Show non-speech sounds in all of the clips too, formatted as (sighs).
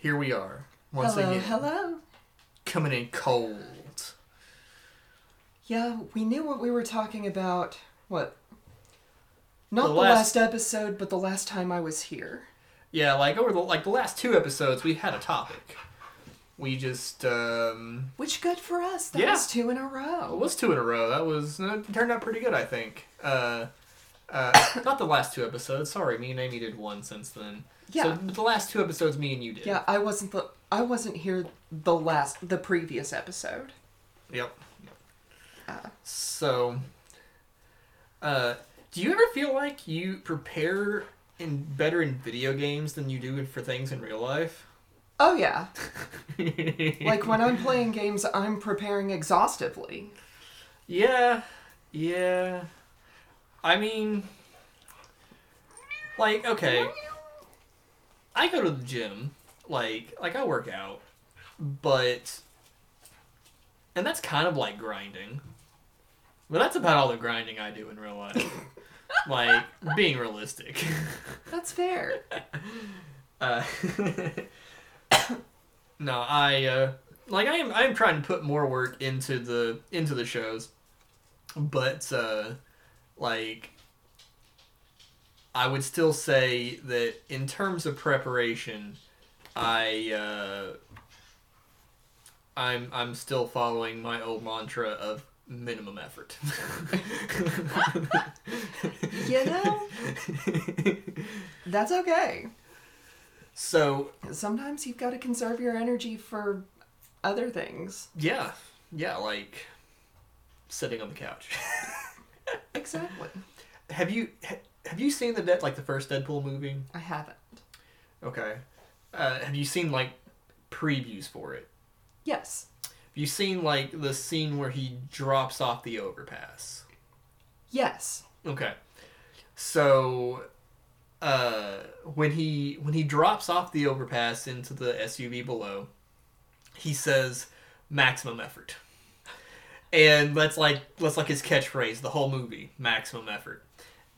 here we are once hello, again, hello. coming in cold. Yeah, we knew what we were talking about. What? Not The the, last- last... episode, but the last time I was here. Yeah, like over the like the last two episodes, we had a topic. We just um, Which good for us. That Yeah. was two in a row. it was two in a row. That was it turned out pretty good, I think. Uh, uh, (coughs) not the last two episodes. Sorry, me and Amy did one since then. Yeah. So the last two episodes, me and you did. Yeah, I wasn't the I wasn't here the last the previous episode. Yep. Uh, So, uh, do you ever feel like you prepare in better in video games than you do for things in real life? oh yeah. (laughs) Like when I'm playing games, I'm preparing exhaustively. Yeah, yeah. I mean, like, okay, I go to the gym, like, like I work out, but, and that's kind of like grinding, but that's about all the grinding I do in real life. (laughs) like, being realistic. (laughs) That's fair. Uh, (coughs) no, I uh, like I am. I am trying to put more work into the into the shows, but uh, like I would still say that in terms of preparation, I uh, I'm I'm still following my old mantra of minimum effort. (laughs) You know, that's okay. so Sometimes you've got to conserve your energy for other things. yeah, yeah, like sitting on the couch. (laughs) Exactly. Have you have you seen the Dead like the first Deadpool movie? I haven't. Okay. Uh, have you seen like previews for it? Yes. Have you seen like the scene where he drops off the overpass? Yes. Okay. So uh when he when he drops off the overpass into the SUV below, he says maximum effort. And that's like that's like his catchphrase the whole movie, maximum effort.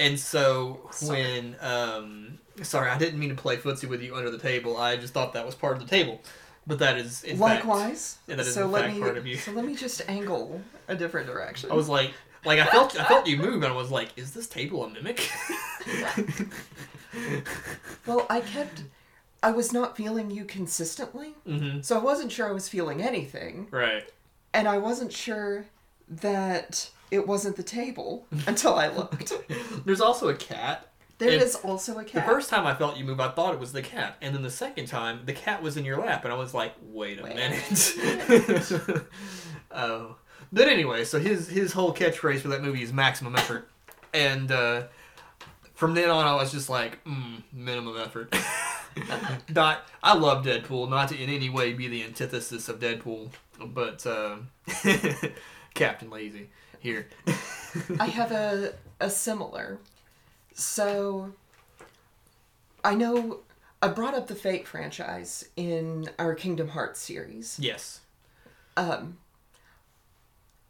And so when um sorry, I didn't mean to play footsie with you under the table. I just thought that was part of the table. But that is in fact Likewise. Yeah, that is so in let fact me part of you. so let me just angle a different direction. I was like like I felt I felt you move and I was like, is this table a mimic? (laughs) well, I kept I was not feeling you consistently, mm-hmm. so I wasn't sure I was feeling anything, Right. and I wasn't sure that it wasn't the table (laughs) until I looked. There's also a cat. There It- is also a cat. The first time I felt you move, I thought it was the cat, and then the second time, the cat was in your lap, and I was like, "Wait a Wait minute." (laughs) oh, but anyway, so his his whole catchphrase for that movie is maximum effort, and uh, from then on, I was just like, mm, minimum effort. (laughs) not, I love Deadpool, not to in any way be the antithesis of Deadpool, but uh, Captain Lazy here. I have a a similar. So I know I brought up the Fate franchise in our Kingdom Hearts series. yes. Um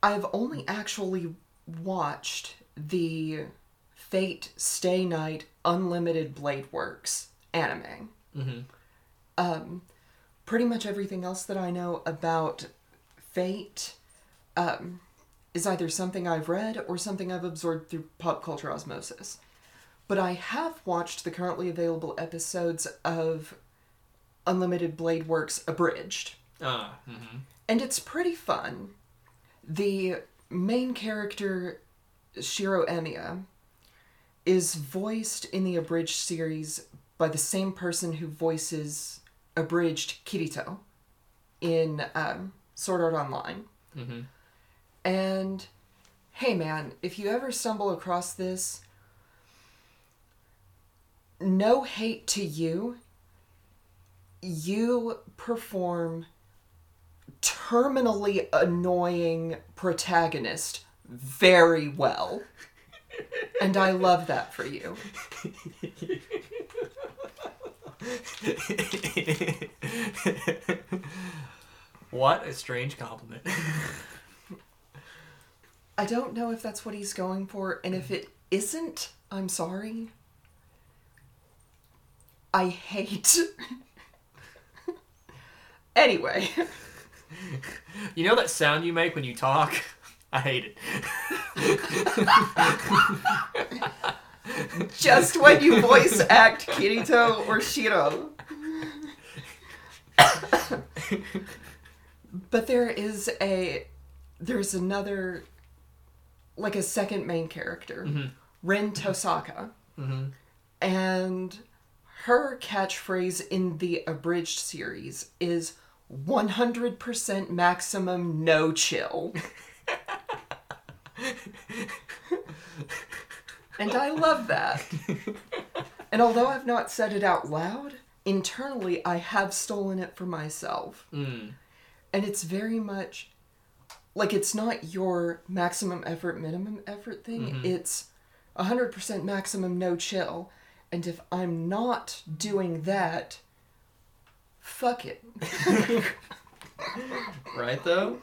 I've only actually watched the Fate Stay Night Unlimited Blade Works anime. hmm Um pretty much everything else that I know about Fate um is either something I've read or something I've absorbed through pop culture osmosis. But I have watched the currently available episodes of Unlimited Blade Works Abridged, Ah. hmm and it's pretty fun. The main character, Shiro Emiya, is voiced in the Abridged series by the same person who voices Abridged Kirito in um, Sword Art Online. hmm And hey, man, if you ever stumble across this, no hate to you. You perform terminally annoying protagonist very well. And I love that for you. (laughs) what a strange compliment. (laughs) I don't know if that's what he's going for, and if it isn't, I'm sorry. I hate (laughs) Anyway, (laughs) You know that sound you make when you talk? I hate it. (laughs) just when you voice act Kirito or Shiro. but there is a there's another like a second main character, Ren Tosaka. And her catchphrase in the abridged series is 100% maximum no chill. and I love that. (laughs) And although I've not said it out loud, internally I have stolen it for myself. Mm. And it's very much like it's not your maximum effort, minimum effort thing. It's 100% maximum no chill. And if I'm not doing that, fuck it. (laughs) Right though?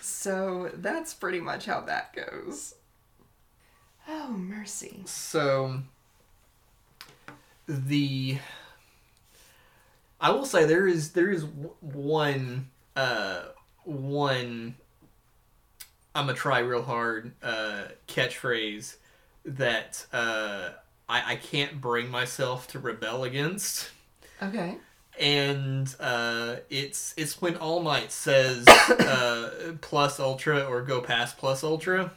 So that's pretty much how that goes. Oh, mercy. So the I will say there is there is one uh one I'm gonna try real hard uh catchphrase that uh I, I can't bring myself to rebel against. Okay. and uh, it's it's when All Might says (coughs) uh, plus ultra or go past plus ultra.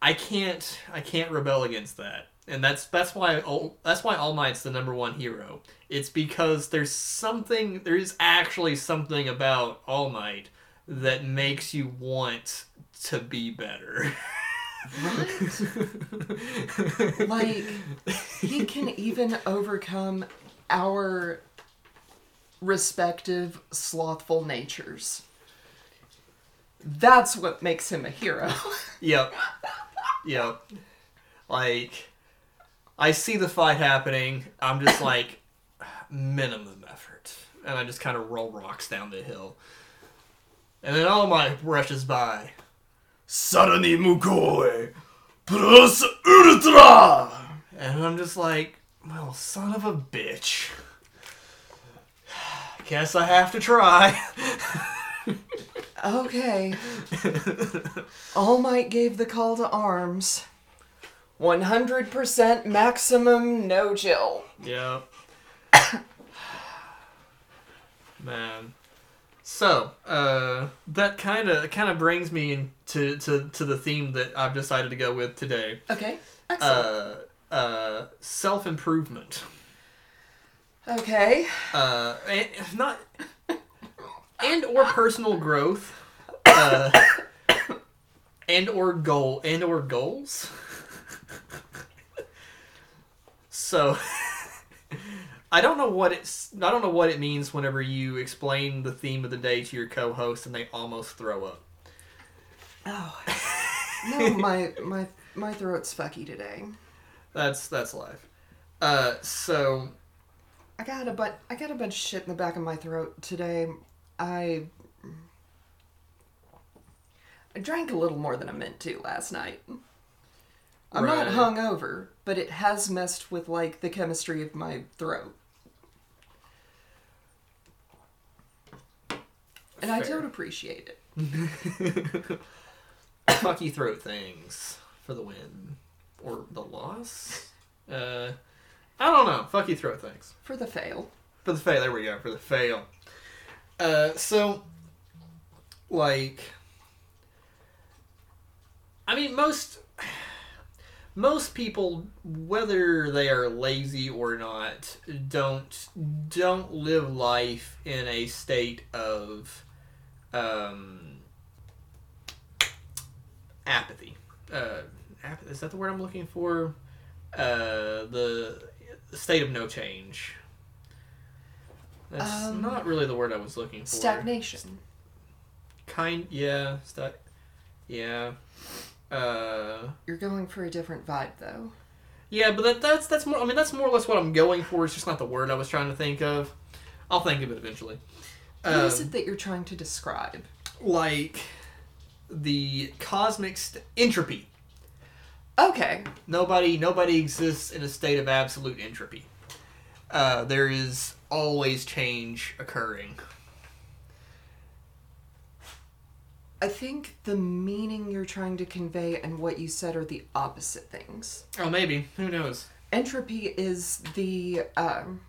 I can't I can't rebel against that, and that's that's why All- that's why All Might's the number one hero. It's because there's something there is actually something about All Might that makes you want to be better. Like, he can even overcome our respective slothful natures. That's what makes him a hero. Yep. Yep. Like, I see the fight happening. I'm just (coughs) like, minimum effort. And I just kind of roll rocks down the hill. And then All Might rushes by. Suddenly Mukoi plus Ultra! And I'm just like, well, son of a bitch. (sighs) Guess I have to try. (laughs) Okay. (laughs) All Might gave the call to arms. 100% maximum no chill. Yep. (coughs) Man. So, uh, that kind of kind of brings me into to, to the theme that I've decided to go with today. Okay. Excellent. Uh, uh, self improvement. okay. Uh, and not (coughs) and or personal growth. Uh, (coughs) and or goal and or goals. So (laughs) I don't know what it's I don't know what it means whenever you explain the theme of the day to your co-host and they almost throw up. Oh. (laughs) No, my my my throat's fucky today. That's that's life. Uh, so I got a but I got a bunch of shit in the back of my throat today. I I drank a little more than I meant to last night. I'm not Right. hungover, but it has messed with like the chemistry of my throat. And I don't appreciate it. (laughs) fucky throat things for the win or the loss. Uh, I don't know. Fucky throat things. For the fail. For the fail, there we go. For the fail. Uh, so, like, I mean, most most people, whether they are lazy or not, don't don't live life in a state of um, apathy. Uh, is that the word I'm looking for? Uh, the state of no change. That's Um, not really the word I was looking for. Stagnation. Kind, yeah, sta- yeah. Uh, You're going for a different vibe though. yeah, but that, that's that's more. I mean, that's more or less what I'm going for. It's just not the word I was trying to think of. I'll think of it eventually. What is Um, it that you're trying to describe? like the cosmic st- entropy. Okay. Nobody nobody exists in a state of absolute entropy. Uh, there is always change occurring. I think the meaning you're trying to convey and what you said are the opposite things. Oh, maybe. Who knows? Entropy is the um,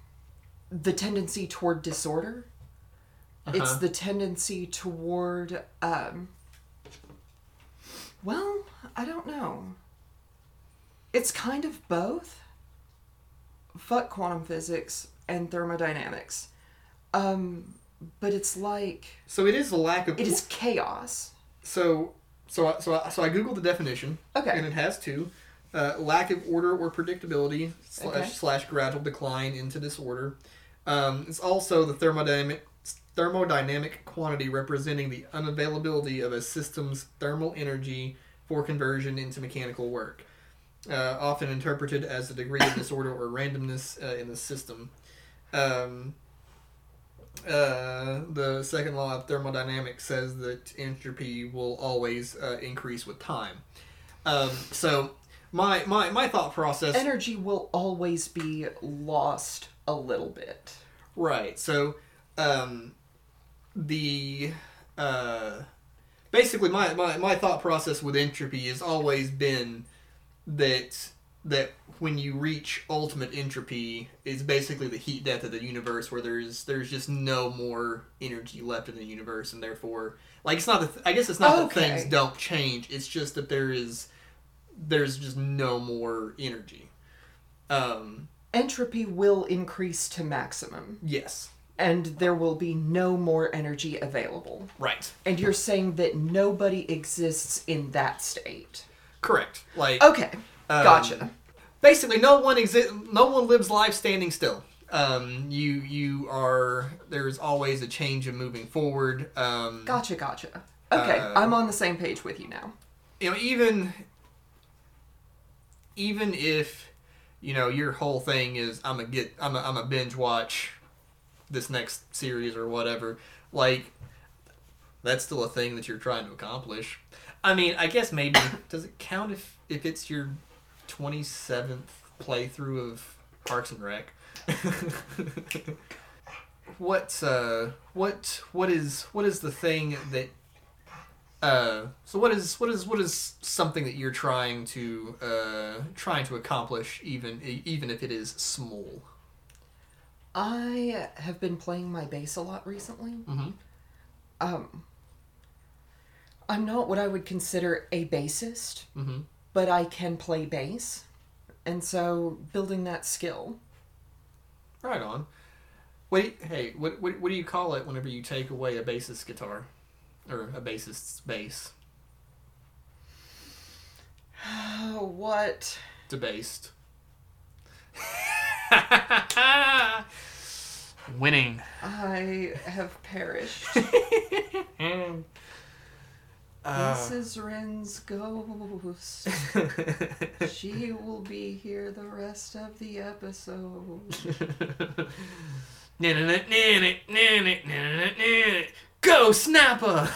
the tendency toward disorder. It's Uh-huh. the tendency toward um, well, I don't know. It's kind of both. Fuck quantum physics and thermodynamics. Um, but it's like So it is the lack of. it is chaos. So, so, I- so, I- so I googled the definition. Okay. And it has two: uh, lack of order or predictability slash, Okay. slash gradual decline into disorder. Um, it's also the thermodynamic thermodynamic quantity representing the unavailability of a system's thermal energy for conversion into mechanical work. Uh, often interpreted as a degree of disorder or randomness uh, in the system. Um, uh, the second law of thermodynamics says that entropy will always uh, increase with time. Um, so my, my my thought process Energy will always be lost a little bit. right. So um, the uh, basically my, my my thought process with entropy has always been that that when you reach ultimate entropy is basically the heat death of the universe where there's there's just no more energy left in the universe and therefore like it's not that I guess it's not Okay. that things don't change it's just that there is there's just no more energy um Entropy will increase to maximum, yes and there will be no more energy available. right And you're saying that nobody exists in that state. correct like Okay, Um, gotcha. basically no one exi- no one lives life standing still um, you you are there's always a change of moving forward um, Gotcha, gotcha. Okay, uh, I'm on the same page with you now. you know even even if you know your whole thing is i'm a get i'm a, I'm a binge watch this next series or whatever like that's still a thing that you're trying to accomplish i mean i guess maybe does it count if if it's your 27th playthrough of parks and rec (laughs) what uh what what is what is the thing that uh, so what is what is what is something that you're trying to uh, trying to accomplish even even if it is small? I have been playing my bass a lot recently. Mm-hmm. Um, I'm not what I would consider a bassist, Mm-hmm. But I can play bass. And so building that skill. Right on. Wait, hey, what, what what do you call it whenever you take away a bassist guitar or a bassist's bass? Oh, (sighs) what? Debased. (laughs) Winning. I have perished. (laughs) Uh, this is Ren's ghost. (laughs) She will be here the rest of the episode. Go Snapper!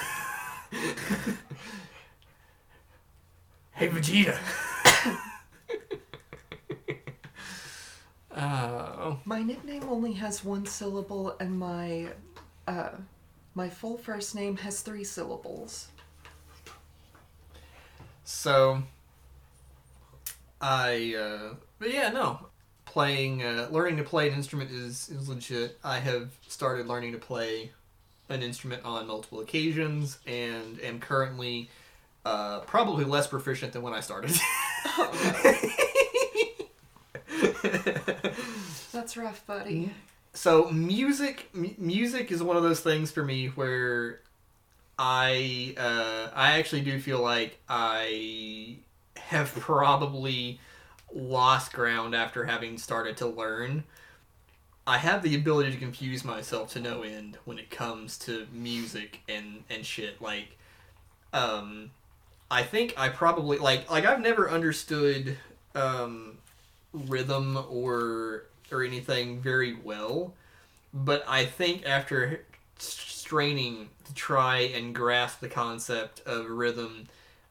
hey Vegeta. Oh, My nickname only has one syllable, and my uh, my full first name has three syllables. So I uh but yeah, no. Playing uh learning to play an instrument is is legit. I have started learning to play an instrument on multiple occasions and am currently uh probably less proficient than when I started. (laughs) That's rough, buddy. so music m- music is one of those things for me where i uh i actually do feel like i have probably lost ground after having started to learn. I have the ability to confuse myself to no end when it comes to music and and shit like um i think i probably like like i've never understood um rhythm or or anything very well but i think after straining to try and grasp the concept of rhythm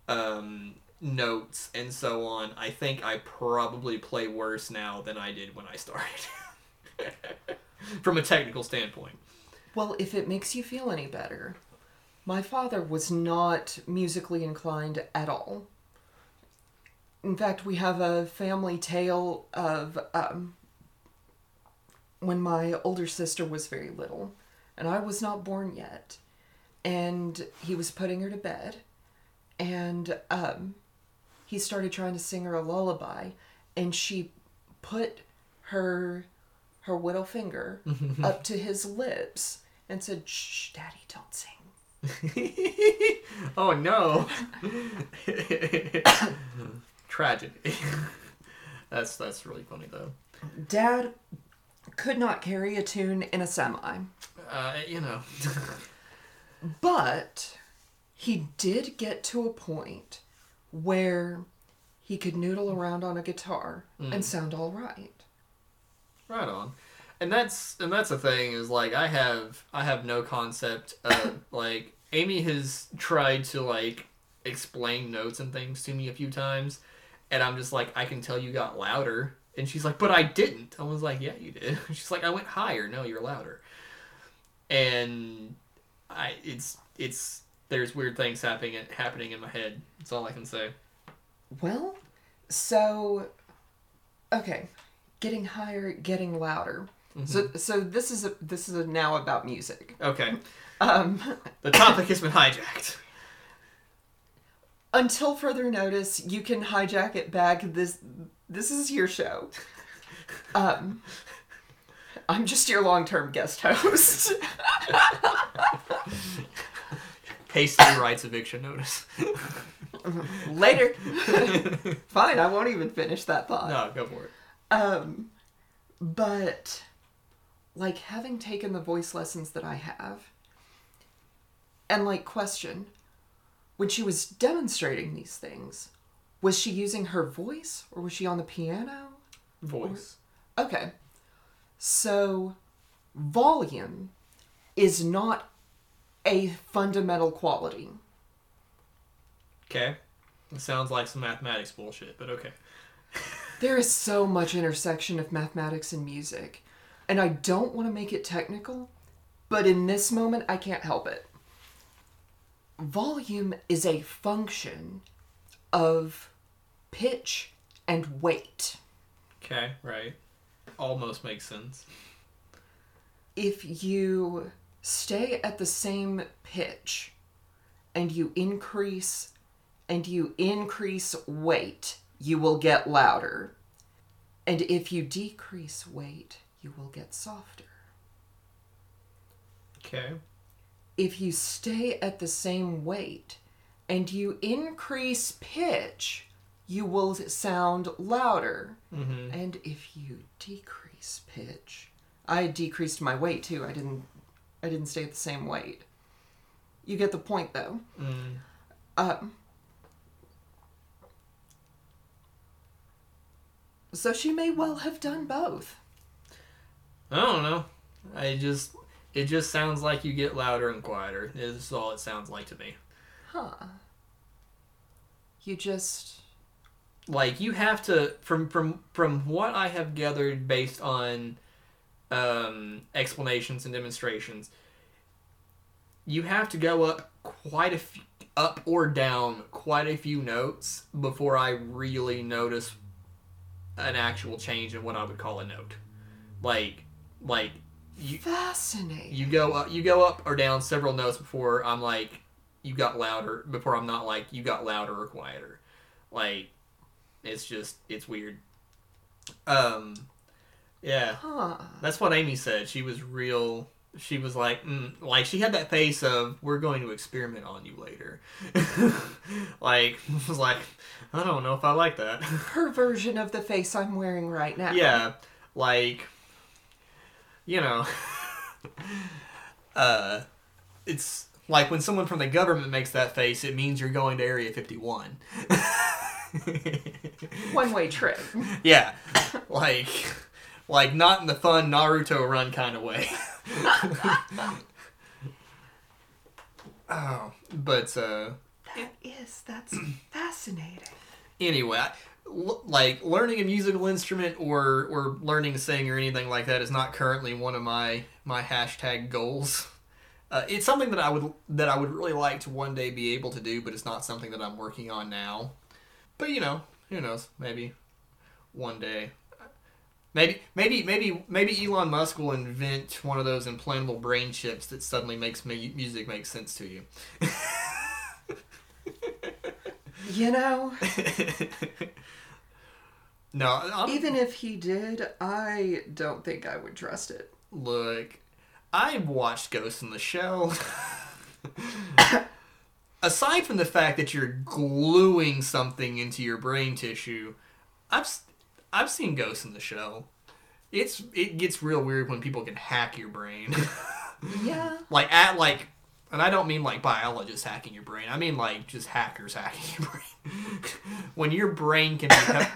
um notes and so on i think i probably play worse now than i did when i started (laughs) from a technical standpoint. Well, if it makes you feel any better, my father was not musically inclined at all. In fact, we have a family tale of um, when my older sister was very little, and I was not born yet, and he was putting her to bed, and um, he started trying to sing her a lullaby, and she put her her little finger (laughs) up to his lips and said, "Shh, Daddy, don't sing." (laughs) oh no. (coughs) Tragedy. (laughs) that's that's really funny though. Dad could not carry a tune in a semi, Uh, you know. but he did get to a point where he could noodle around on a guitar and sound all right. Right on. And that's and that's the thing is like I have I have no concept of (coughs) like Amy has tried to like explain notes and things to me a few times and I'm just like I can tell you got louder and she's like but I didn't. I was like yeah you did. (laughs) She's like I went higher. No, you're louder. And I it's it's there's weird things happening happening in my head. That's all I can say. Well, so okay, getting higher, getting louder. So so this is a, this is a now about music. Okay. Um, The topic has been hijacked. until further notice, you can hijack it back. This this is your show. (laughs) Um, I'm just your long term guest host. Hastily writes eviction notice. Later. (laughs) Fine, I won't even finish that thought. no, go for it. Um, but like having taken the voice lessons that I have, and like question, when she was demonstrating these things, was she using her voice or was she on the piano? Voice. Okay, so volume is not a fundamental quality. Okay. It sounds like some mathematics bullshit, but okay. (laughs) There is so much intersection of mathematics and music, and I don't want to make it technical, but in this moment, I can't help it. Volume is a function of pitch and weight. Okay, right. Almost makes sense. If you stay at the same pitch and you increase and you increase weight, you will get louder. And if you decrease weight, you will get softer. Okay. if you stay at the same weight and you increase pitch, you will sound louder. Mm-hmm. And if you decrease pitch, I decreased my weight too. I didn't I didn't stay at the same weight. You get the point though. Mm. Um So she may well have done both. I don't know. I just it just sounds like you get louder and quieter. This is all it sounds like to me. Huh. You just Like you have to from from from what I have gathered based on um explanations and demonstrations, you have to go up quite a few, up or down quite a few notes before I really notice an actual change in what I would call a note. Like like you fascinating. you go up you go up or down several notes before I'm like you got louder before I'm not like you got louder or quieter. Like it's just it's weird. Um yeah. Huh. That's what Amy said. She was real. She was like, mm, like she had that face of, "We're going to experiment on you later." (laughs) like, (laughs) was like, I don't know if I like that. (laughs) Her version of the face I'm wearing right now. yeah, like, you know, uh, it's like when someone from the government makes that face, it means you're going to Area 51. (laughs) One way trip. yeah, like, like not in the fun Naruto run kind of way. (laughs) oh, but uh, That is, that's fascinating. anyway, I- l- like learning a musical instrument or or learning to sing or anything like that is not currently one of my my hashtag goals. Uh, it's something that I would that I would really like to one day be able to do, but it's not something that I'm working on now. But you know, who knows? Maybe one day. Maybe maybe maybe maybe Elon Musk will invent one of those implantable brain chips that suddenly makes mu- music make sense to you. (laughs) You know, (laughs) no, I'm, even if he did, I don't think I would trust it. Look, I watched Ghost in the Shell. (coughs) (laughs) Aside from the fact that you're gluing something into your brain tissue, I've I've seen Ghosts in the Shell. It's it gets real weird when people can hack your brain. (laughs) Yeah. like at like and I don't mean like biologists hacking your brain. I mean like just hackers hacking your brain. (laughs) when your brain can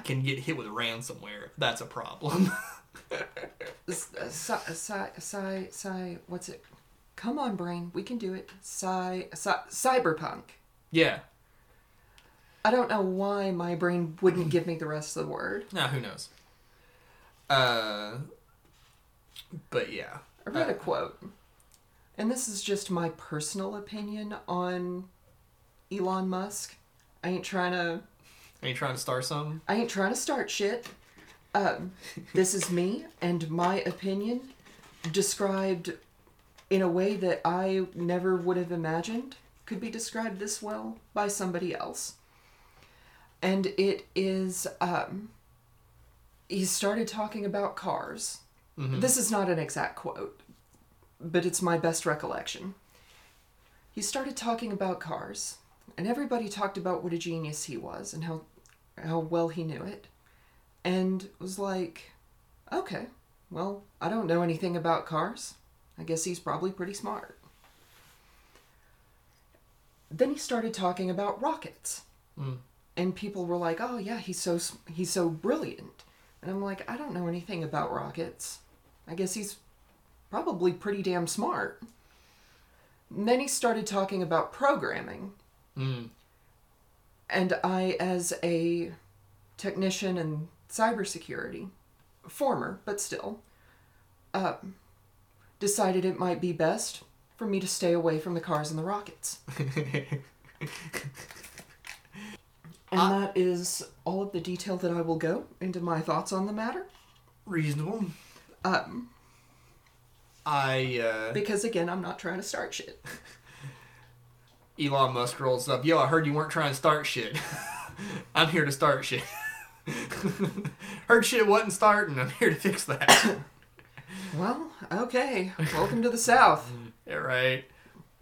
can get hit with ransomware, that's a problem. Sci, sci, sci, what's it? Come on, brain. We can do it. Sci, sci, cyberpunk. yeah. I don't know why my brain wouldn't give me the rest of the word. Now who knows? Uh, but yeah. I read Uh, a quote, and this is just my personal opinion on Elon Musk. I ain't trying to. Are you trying to start something? I ain't trying to start shit. Um, this is me and my opinion, described in a way that I never would have imagined could be described this well by somebody else. And it is. Um, he started talking about cars. This is not an exact quote, but it's my best recollection. He started talking about cars, and everybody talked about what a genius he was and how how well he knew it, and was like, okay, well, I don't know anything about cars. I guess he's probably pretty smart. Then he started talking about rockets, Mm. and people were like, "Oh yeah, he's so he's so brilliant," and I'm like, "I don't know anything about rockets. I guess he's probably pretty damn smart." And then he started talking about programming, Mm. and I, as a technician in cybersecurity, former but still, um, decided it might be best for me to stay away from the cars and the rockets. (laughs) And that is all of the detail that I will go into my thoughts on the matter. Reasonable. Um, I uh, because again, I'm not trying to start shit. (laughs) Elon Musk rolls up. Yo, I heard you weren't trying to start shit. (laughs) I'm here to start shit. heard shit wasn't starting. I'm here to fix that. (coughs) Well, okay. Welcome to the South. (laughs) yeah, right,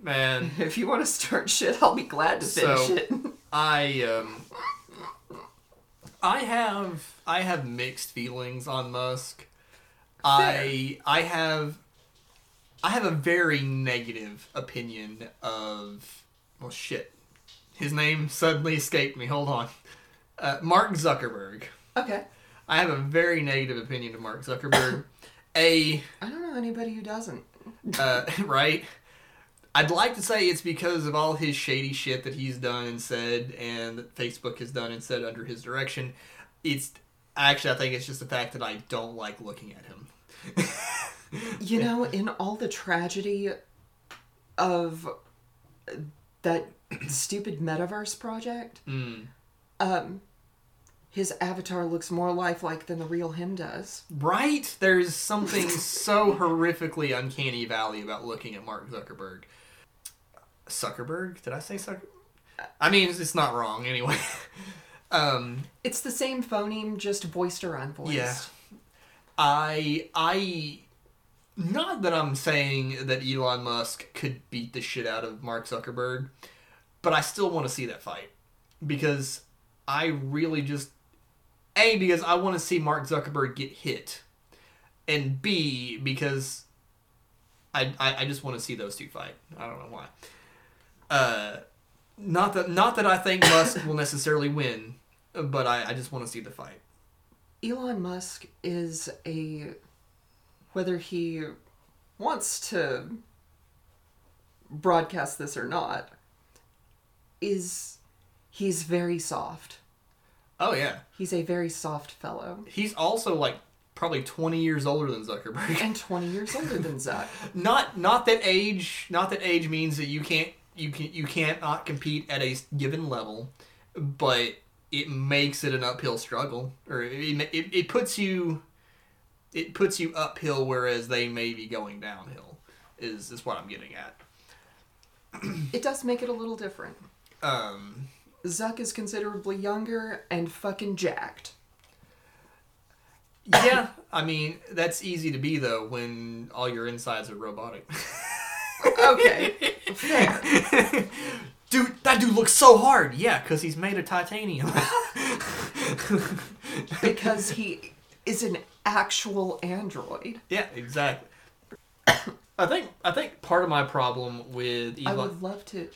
man. (laughs) If you want to start shit, I'll be glad to finish So- it. (laughs) I um I have I have mixed feelings on Musk. I I have I have a very negative opinion of well shit. His name suddenly escaped me. Hold on. Uh, Mark Zuckerberg. Okay. I have a very negative opinion of Mark Zuckerberg. A I don't know anybody who doesn't. (laughs) uh, right? I'd like to say it's because of all his shady shit that he's done and said, and that Facebook has done and said under his direction. It's actually, I think it's just the fact that I don't like looking at him. You (laughs) know, in all the tragedy of that stupid metaverse project, Mm. um, his avatar looks more lifelike than the real him does. Right? There's something so (laughs) horrifically uncanny valley about looking at Mark Zuckerberg. Zuckerberg? Did I say Zucker? I mean, it's not wrong anyway. (laughs) um, It's the same phoneme, just voiced or unvoiced. Yeah. I I not that I'm saying that Elon Musk could beat the shit out of Mark Zuckerberg, but I still want to see that fight because I really just a because I want to see Mark Zuckerberg get hit, and B because I I, I just want to see those two fight. I don't know why. Uh, not that not that I think Musk will necessarily win, but I, I just want to see the fight. Elon Musk is a whether he wants to broadcast this or not is he's very soft. Oh yeah. He's a very soft fellow. He's also like probably 20 years older than Zuckerberg. And 20 years older than (laughs) Zuck. not not that age not that age means that you can't you can you can't not compete at a given level, but it makes it an uphill struggle or it, it, it puts you it puts you uphill whereas they may be going downhill is is what I'm getting at. (clears throat) It does make it a little different. Um Zuck is considerably younger and fucking jacked. yeah, I mean that's easy to be though when all your insides are robotic. (laughs) Okay, fair. dude, that dude looks so hard. Yeah, because he's made of titanium. (laughs) Because he is an actual android. yeah, exactly. (coughs) I think I think part of my problem with I Elon. would love to.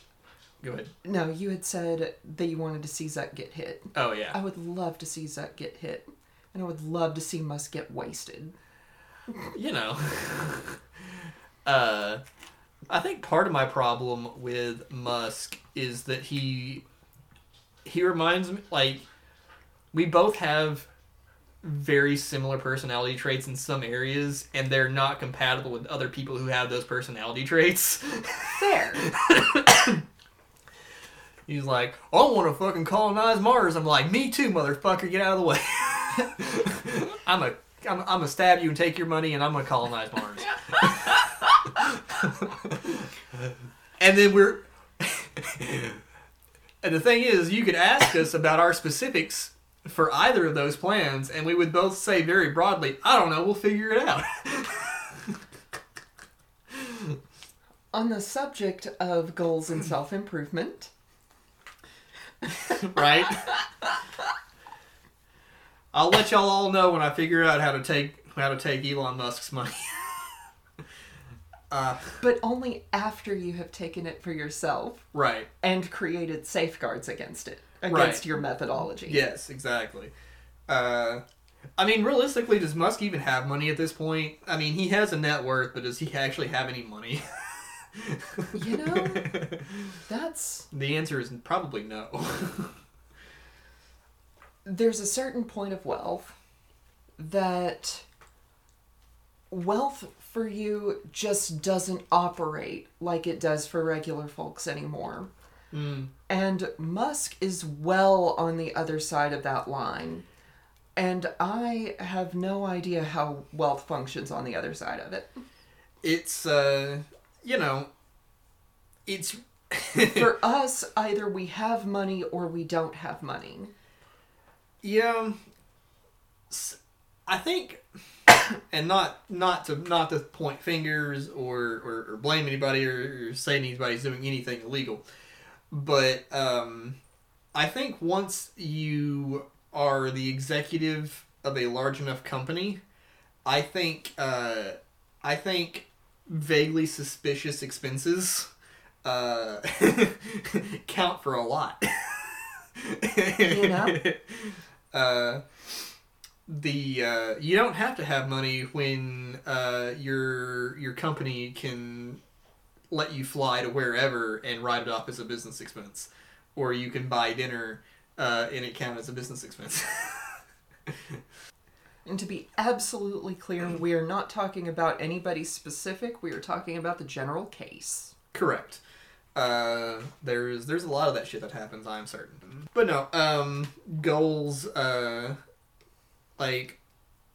Go ahead. No, you had said that you wanted to see Zuck get hit. Oh yeah. I would love to see Zuck get hit. And I would love to see Musk get wasted. you know. (laughs) uh, I think part of my problem with Musk is that he he reminds me like we both have very similar personality traits in some areas and they're not compatible with other people who have those personality traits. Fair. (laughs) He's like, I want to fucking colonize Mars. I'm like, me too, motherfucker. Get out of the way. (laughs) I'm a, I'm, I'm gonna stab you and take your money, and I'm gonna colonize Mars. (laughs) and then we're, (laughs) and the thing is, you could ask us about our specifics for either of those plans, and we would both say very broadly, I don't know. We'll figure it out. On the subject of goals and self improvement, (laughs) right? I'll let y'all all know when I figure out how to take how to take Elon Musk's money. uh, but only after you have taken it for yourself right. and created safeguards against it, against Right. your methodology. Yes, exactly. Uh, I mean, realistically, does Musk even have money at this point? I mean, he has a net worth, but does he actually have any money? (laughs) You (laughs) know? That's. the answer is probably no. (laughs) There's a certain point of wealth that wealth for you just doesn't operate like it does for regular folks anymore. Mm. And Musk is well on the other side of that line. And I have no idea how wealth functions on the other side of it. It's uh, you know, it's (laughs) For us, either we have money or we don't have money. Yeah, I think, and not not to not to point fingers or or, or blame anybody or, or say anybody's doing anything illegal, but um, I think once you are the executive of a large enough company, I think uh, I think vaguely suspicious expenses uh, (laughs) count for a lot. You know? (laughs) uh, the uh, you don't have to have money when uh, your your company can let you fly to wherever and write it off as a business expense, or you can buy dinner uh, and it count as a business expense. (laughs) And to be absolutely clear, we are not talking about anybody specific, we are talking about the general case. Correct. Uh, there's there's a lot of that shit that happens. I'm certain. But no, um, goals. Uh, like,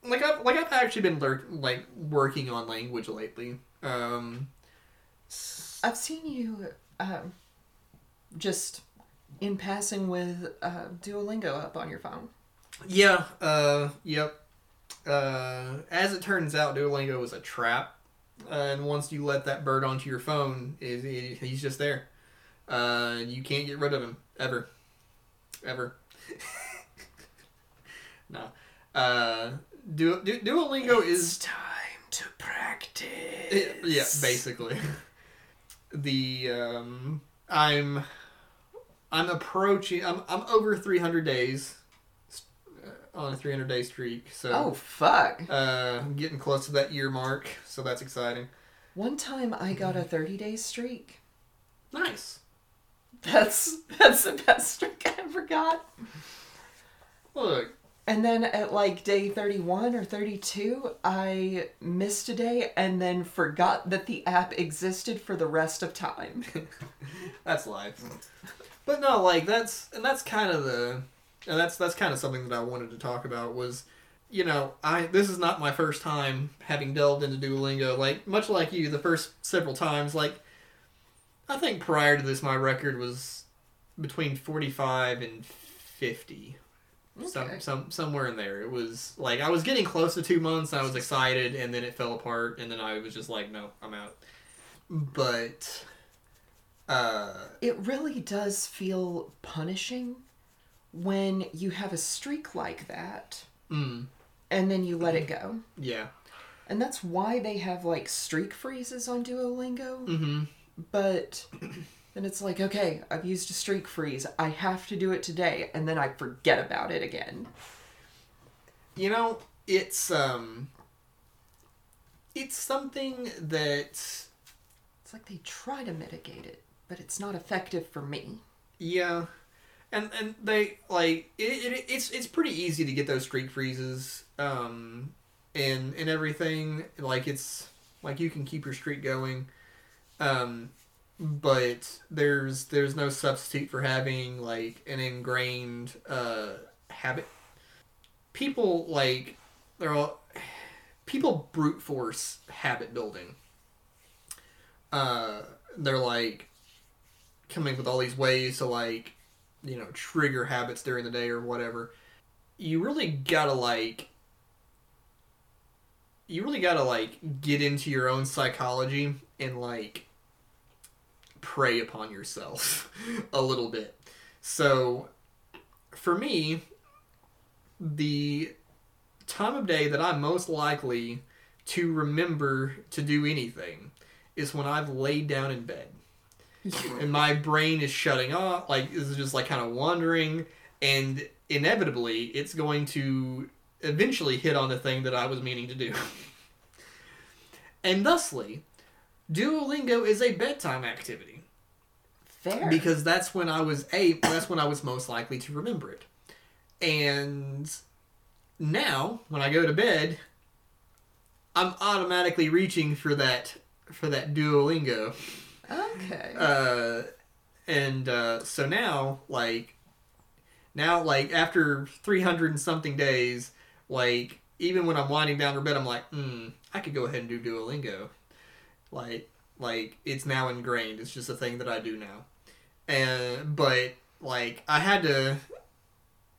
like I've like I've actually been lur- like working on language lately. Um, I've seen you um, just in passing with uh, Duolingo up on your phone. yeah. Uh, yep. Uh, as it turns out, Duolingo is a trap, uh, and once you let that bird onto your phone, is he's just there. Uh, you can't get rid of him ever, ever. (laughs) no. Uh, du- du- Duolingo is time to practice. it- yeah, basically. (laughs) the um, I'm I'm approaching. I'm I'm over 300 days on a 300 day streak. So Oh, fuck. uh, I'm getting close to that year mark, so that's exciting. One time I got a 30 day streak. Nice. That's that's the best streak I ever got. Look, And then at like day 31 or 32, I missed a day and then forgot that the app existed for the rest of time. (laughs) that's life. But no, like that's and that's kind of the and that's that's kind of something that I wanted to talk about was you know, I this is not my first time having delved into Duolingo. Like much like you, the first several times, like I think prior to this, my record was between forty-five and fifty, some Okay. some somewhere in there. It was like I was getting close to two months. And I was excited, and then it fell apart, and then I was just like, no, I'm out. But, uh, It really does feel punishing when you have a streak like that mm, and then you let it go. yeah, And that's why they have like streak freezes on Duolingo. mm-hmm. But then it's like, okay, I've used a streak freeze. I have to do it today. And then I forget about it again. You know, it's um, it's something that It's like they try to mitigate it, but it's not effective for me. Yeah, and and they like it, it. It's it's pretty easy to get those streak freezes, um, and and everything. Like it's like you can keep your streak going, um, but there's there's no substitute for having like an ingrained uh habit. People like they're all people brute force habit building. Uh, they're like coming up with all these ways to like you know trigger habits during the day or whatever you really gotta like you really gotta like get into your own psychology and like prey upon yourself (laughs) a little bit. So for me the time of day that i'm most likely to remember to do anything is when i've laid down in bed and my brain is shutting off like is just like kind of wandering. And inevitably it's going to eventually hit on the thing that i was meaning to do. And thusly duolingo is a bedtime activity. Fair. because that's when i was a that's when i was most likely to remember it. And now when i go to bed i'm automatically reaching for that for that duolingo okay. uh, and uh, so now, like, now, like, after 300 and something days, like, even when I'm winding down to bed, I'm like, hmm, I could go ahead and do Duolingo. Like, like, it's now ingrained. It's just a thing that I do now. And, but, like, I had to,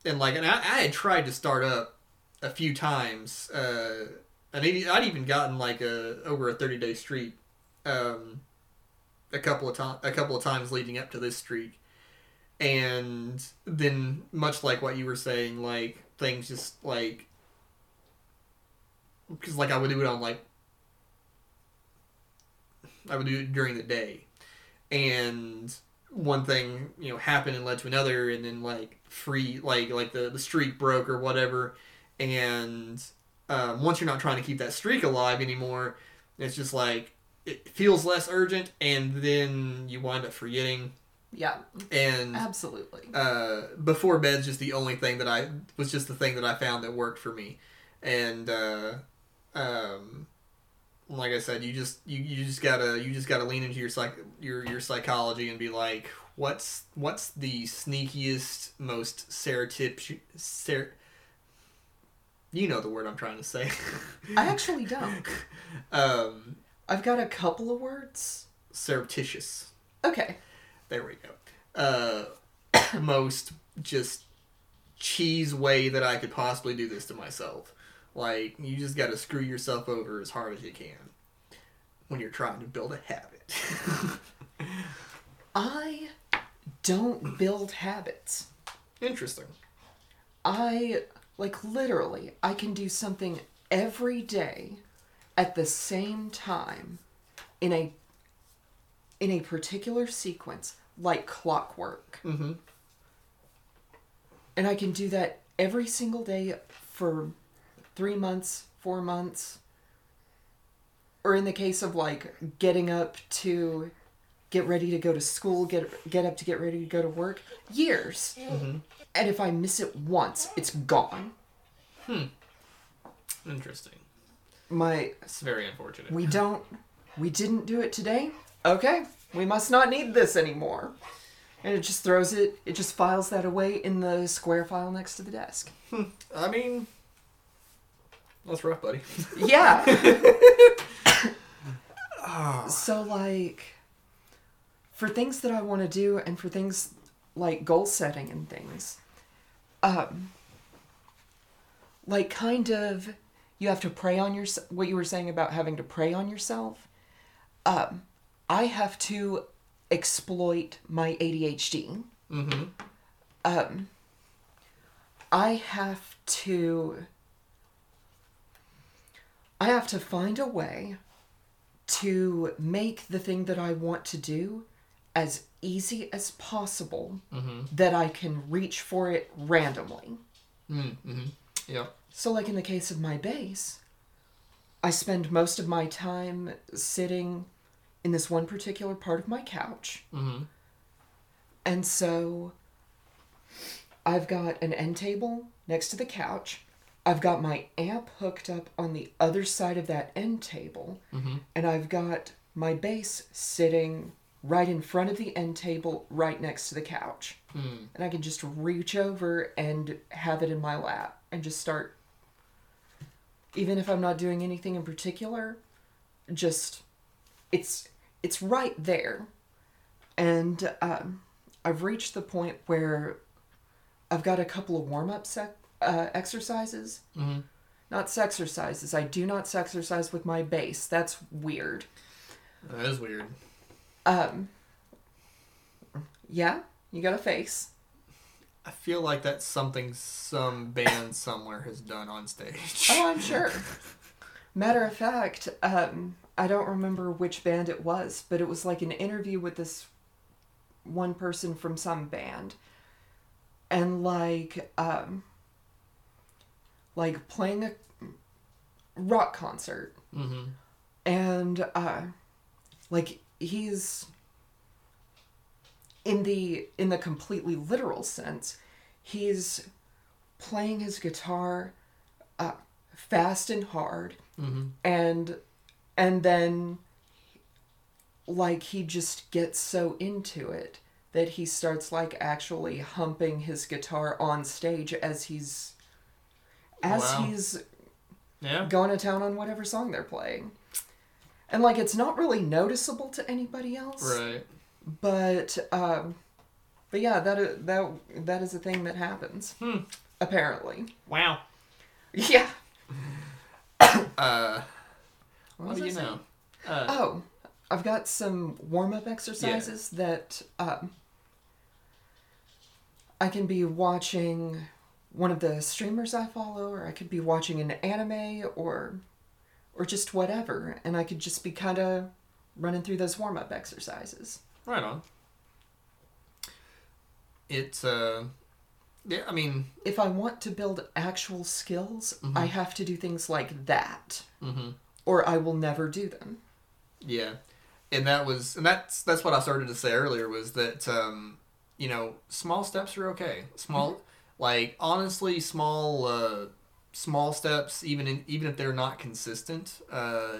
and, like, and I, I had tried to start up a few times, uh, and I'd even gotten, like, a, over a 30 day streak. Um, a couple of times a couple of times leading up to this streak. And then much like what you were saying like things just like because like i would do it on like i would do it during the day. And one thing you know happened and led to another and then like free like like the the streak broke or whatever. And um, once you're not trying to keep that streak alive anymore it's just like it feels less urgent and then you wind up forgetting yeah, and absolutely. uh, before bed's just the only thing that I was just the thing that I found that worked for me, and uh, um, like I said, you just you, you just gotta you just gotta lean into your psych your your psychology and be like, what's what's the sneakiest, most serotip ser you know the word I'm trying to say. I actually don't. (laughs) um, I've got a couple of words. surreptitious. Okay. There we go. Uh, (coughs) most just cheese way that I could possibly do this to myself. Like you just got to screw yourself over as hard as you can when you're trying to build a habit. (laughs) I don't build habits. Interesting. I like literally I can do something every day at the same time in a in a particular sequence like clockwork. Mm-hmm. And I can do that every single day for 3 months, 4 months. Or in the case of like getting up to get ready to go to school, get get up to get ready to go to work. Years. And if I miss it once, it's gone. Hmm. Interesting. My It's very unfortunate. we (laughs) don't we didn't do it today. Okay, we must not need this anymore. And it just throws it it just files that away in the square file next to the desk. I mean, that's rough, buddy. (laughs) Yeah. (laughs) so like for things that I want to do and for things like goal setting and things um like kind of you have to prey on your what you were saying about having to prey on yourself um I have to exploit my ADHD Mm-hmm. um I have to I have to find a way to make the thing that I want to do as easy as possible Mm-hmm. that I can reach for it randomly. Mm-hmm. Yeah. So like in the case of my bass, I spend most of my time sitting in this one particular part of my couch. Mm-hmm. And so I've got an end table next to the couch. I've got my amp hooked up on the other side of that end table. Mm-hmm. And I've got my bass sitting right in front of the end table, right next to the couch. Mm. And I can just reach over and have it in my lap and just start. Even if I'm not doing anything in particular, just it's it's right there, and um, I've reached the point where I've got a couple of warm up sec- uh, exercises. Mm-hmm. Not sexercises. I do not sexercise with my bass. That's weird. That is weird. Um. Yeah, you got a face. I feel like that's something some band somewhere has done on stage. Oh, I'm sure. Matter of fact, um, I don't remember which band it was, but it was like an interview with this one person from some band. And like um like playing a rock concert Mm-hmm. and uh like he's in the in the completely literal sense he's playing his guitar uh, fast and hard Mm-hmm. and and then like he just gets so into it that he starts like actually humping his guitar on stage as he's as Wow. he's Yeah. going to town on whatever song they're playing. And like it's not really noticeable to anybody else. Right. But um but yeah, that is, that that is a thing that happens. Hmm. Apparently. Wow. Yeah. (coughs) Uh, What what do I you saying? know? Uh, Oh, I've got some warm up exercises that um, I can be watching one of the streamers I follow, or I could be watching an anime, or or just whatever, and I could just be kind of running through those warm up exercises. right on. It's uh, yeah. I mean, If I want to build actual skills, I have to do things like that, mm-hmm. or I will never do them. Yeah, and that was, and that's that's what I started to say earlier was that um, you know, small steps are okay. Small, like honestly, small, uh, small steps, even in, even if they're not consistent, uh,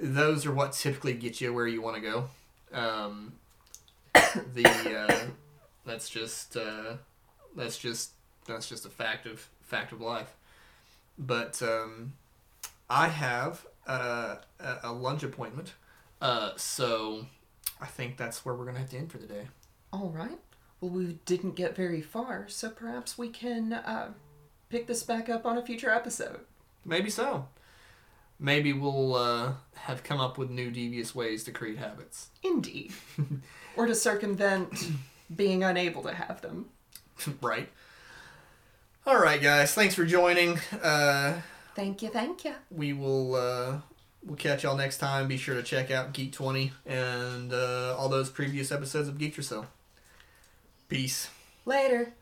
those are what typically get you where you want to go. Um, (coughs) the uh, that's just uh, that's just that's just a fact of fact of life. But um, I have a, a lunch appointment, uh, so I think that's where we're gonna have to end for the day. All right. Well, we didn't get very far, so perhaps we can uh, pick this back up on a future episode. Maybe so. Maybe we'll uh, have come up with new devious ways to create habits. Indeed. (laughs) or to circumvent being unable to have them. right. All right, guys. Thanks for joining. Uh, Thank you, thank you. we will uh, we'll catch y'all next time. Be sure to check out Geek Twenty and uh, all those previous episodes of Geek Yourself. Peace. Later.